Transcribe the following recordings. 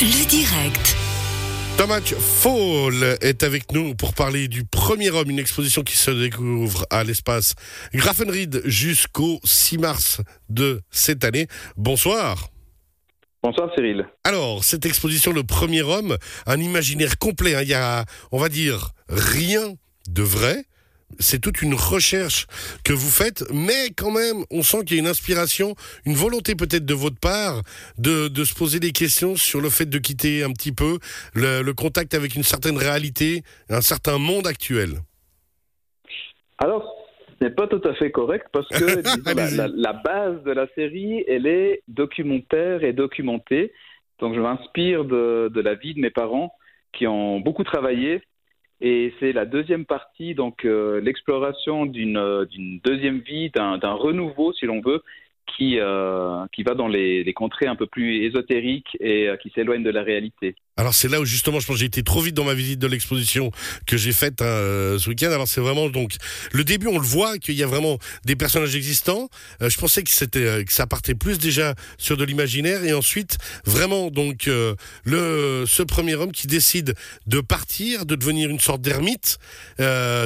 Le direct. Thomas Fall est avec nous pour parler du premier homme, une exposition qui se découvre à l'espace Grafenried jusqu'au 6 mars de cette année. Bonsoir. Bonsoir Cyril. Alors, cette exposition, le premier homme, un imaginaire complet. hein. Il y a, on va dire, rien de vrai. C'est toute une recherche que vous faites, mais quand même, on sent qu'il y a une inspiration, une volonté peut-être de votre part de, de se poser des questions sur le fait de quitter un petit peu le, le contact avec une certaine réalité, un certain monde actuel. Alors, ce n'est pas tout à fait correct parce que disons, la, Allez-y. la- la base de la série, elle est documentaire et documentée. Donc, je m'inspire de, de la vie de mes parents qui ont beaucoup travaillé. Et c'est la deuxième partie, donc euh, l'exploration d'une euh, d'une deuxième vie, d'un renouveau, si l'on veut, qui, euh, qui va dans les, contrées un peu plus ésotériques et euh, qui s'éloigne de la réalité. Alors c'est là où justement je pense j'ai été trop vite dans ma visite de l'exposition que j'ai faite hein, euh, ce week-end. Alors c'est vraiment donc le début on le voit qu'il y a vraiment des personnages existants. Euh, je pensais que c'était euh, que ça partait plus déjà sur de l'imaginaire et ensuite vraiment donc le ce premier homme qui décide de partir, de devenir une sorte d'ermite,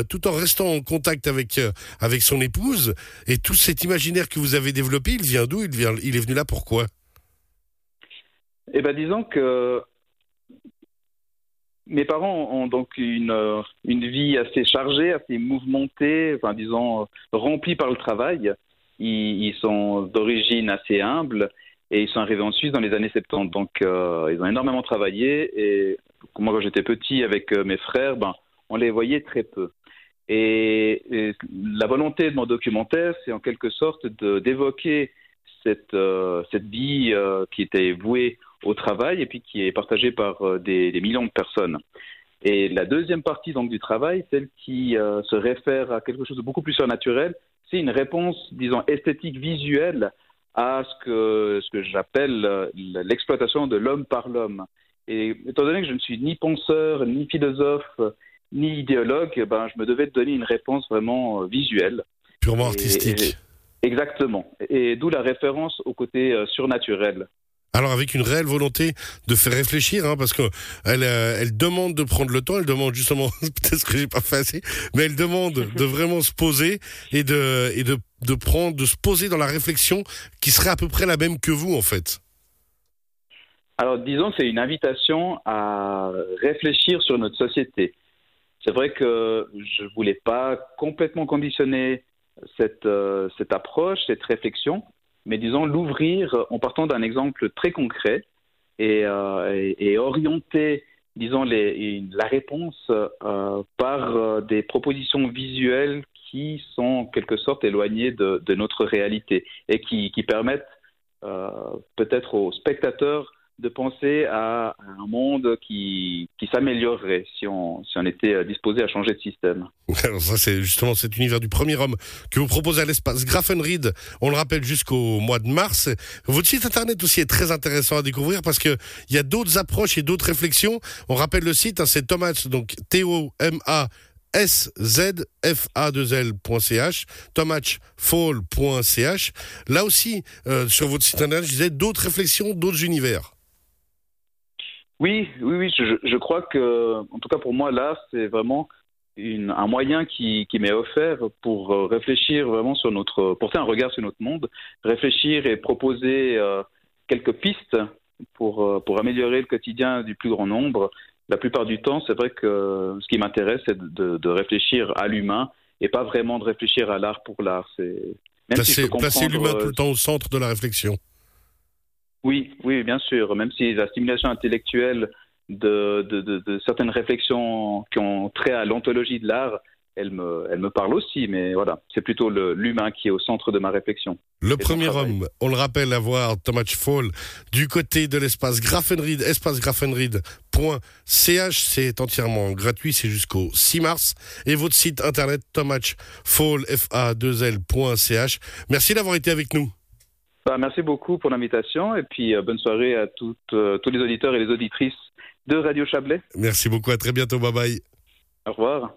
tout en restant en contact avec avec son épouse et tout cet imaginaire que vous avez développé, il vient d'où? Il vient il est venu là pourquoi? Eh ben, disons que mes parents ont donc une, euh, une vie assez chargée, assez mouvementée, enfin, disons, euh, remplie par le travail. Ils, sont d'origine assez humble et ils sont arrivés en Suisse dans les années 70. Donc, euh, ils ont énormément travaillé et moi, quand j'étais petit avec mes frères, ben, on les voyait très peu. Et, la volonté de mon documentaire, c'est en quelque sorte d'évoquer cette, cette vie qui était vouée au travail et puis qui est partagée par euh, des, des millions de personnes. Et la deuxième partie donc du travail, celle qui euh, se réfère à quelque chose de beaucoup plus surnaturel, c'est une réponse, disons, esthétique visuelle à ce que, ce que j'appelle euh, l'exploitation de l'homme par l'homme. Et étant donné que je ne suis ni penseur, ni philosophe, ni idéologue, ben, je me devais de donner une réponse vraiment visuelle. Purement artistique. et- exactement. Et d'où la référence au côté surnaturel. Alors avec une réelle volonté de faire réfléchir, hein, parce que elle, euh, elle demande de prendre le temps, elle demande justement, peut-être que j'ai pas fait assez, mais elle demande de vraiment se poser et de et de de prendre, de se poser dans la réflexion qui serait à peu près la même que vous en fait. Alors, disons que c'est une invitation à réfléchir sur notre société. C'est vrai que je ne voulais pas complètement conditionner cette, euh, cette approche, cette réflexion, mais disons l'ouvrir en partant d'un exemple très concret et, euh, orienter, disons, la réponse euh, par euh, des propositions visuelles qui sont en quelque sorte éloignées de, notre réalité et qui, permettent peut-être aux spectateurs de penser à un monde qui, qui s'améliorerait si on, si on était euh, disposé à changer de système. Alors ça c'est justement cet univers du premier homme que vous proposez à l'espace Grafenried, on le rappelle jusqu'au mois de mars. Votre site internet aussi est très intéressant à découvrir parce que il y a d'autres approches et d'autres réflexions. On rappelle le site, hein, c'est Thomas donc T O M A S Z F A 2 L.ch, thomasfall.ch. Là aussi euh, sur votre site internet, je disais d'autres réflexions, d'autres univers. Oui, oui, oui, je, je crois que, en tout cas pour moi, là, c'est vraiment une, un moyen qui, qui m'est offert pour euh, réfléchir vraiment sur notre, porter un regard sur notre monde, réfléchir et proposer euh, quelques pistes pour, euh, pour améliorer le quotidien du plus grand nombre. La plupart du temps, c'est vrai que ce qui m'intéresse, c'est de, de réfléchir à l'humain et pas vraiment de réfléchir à l'art pour l'art. C'est si Placer, comprendre, l'humain tout le temps au centre de la réflexion. Oui, oui, bien sûr. Même si la stimulation intellectuelle de, de, de, de certaines réflexions qui ont trait à l'ontologie de l'art, elle me, elle me parle aussi. Mais voilà, c'est plutôt l'humain qui est au centre de ma réflexion. Le premier homme, on le rappelle, à voir Thomas Fall du côté de l'espace Grafenried, espacegrafenried.ch. C'est entièrement gratuit, c'est jusqu'au 6 mars. Et votre site internet thomasfall.ch. Merci d'avoir été avec nous. Bah, merci beaucoup pour l'invitation et puis euh, bonne soirée à toutes, euh, tous les auditeurs et les auditrices de Radio Chablais. Merci beaucoup, à très bientôt, bye bye. Au revoir.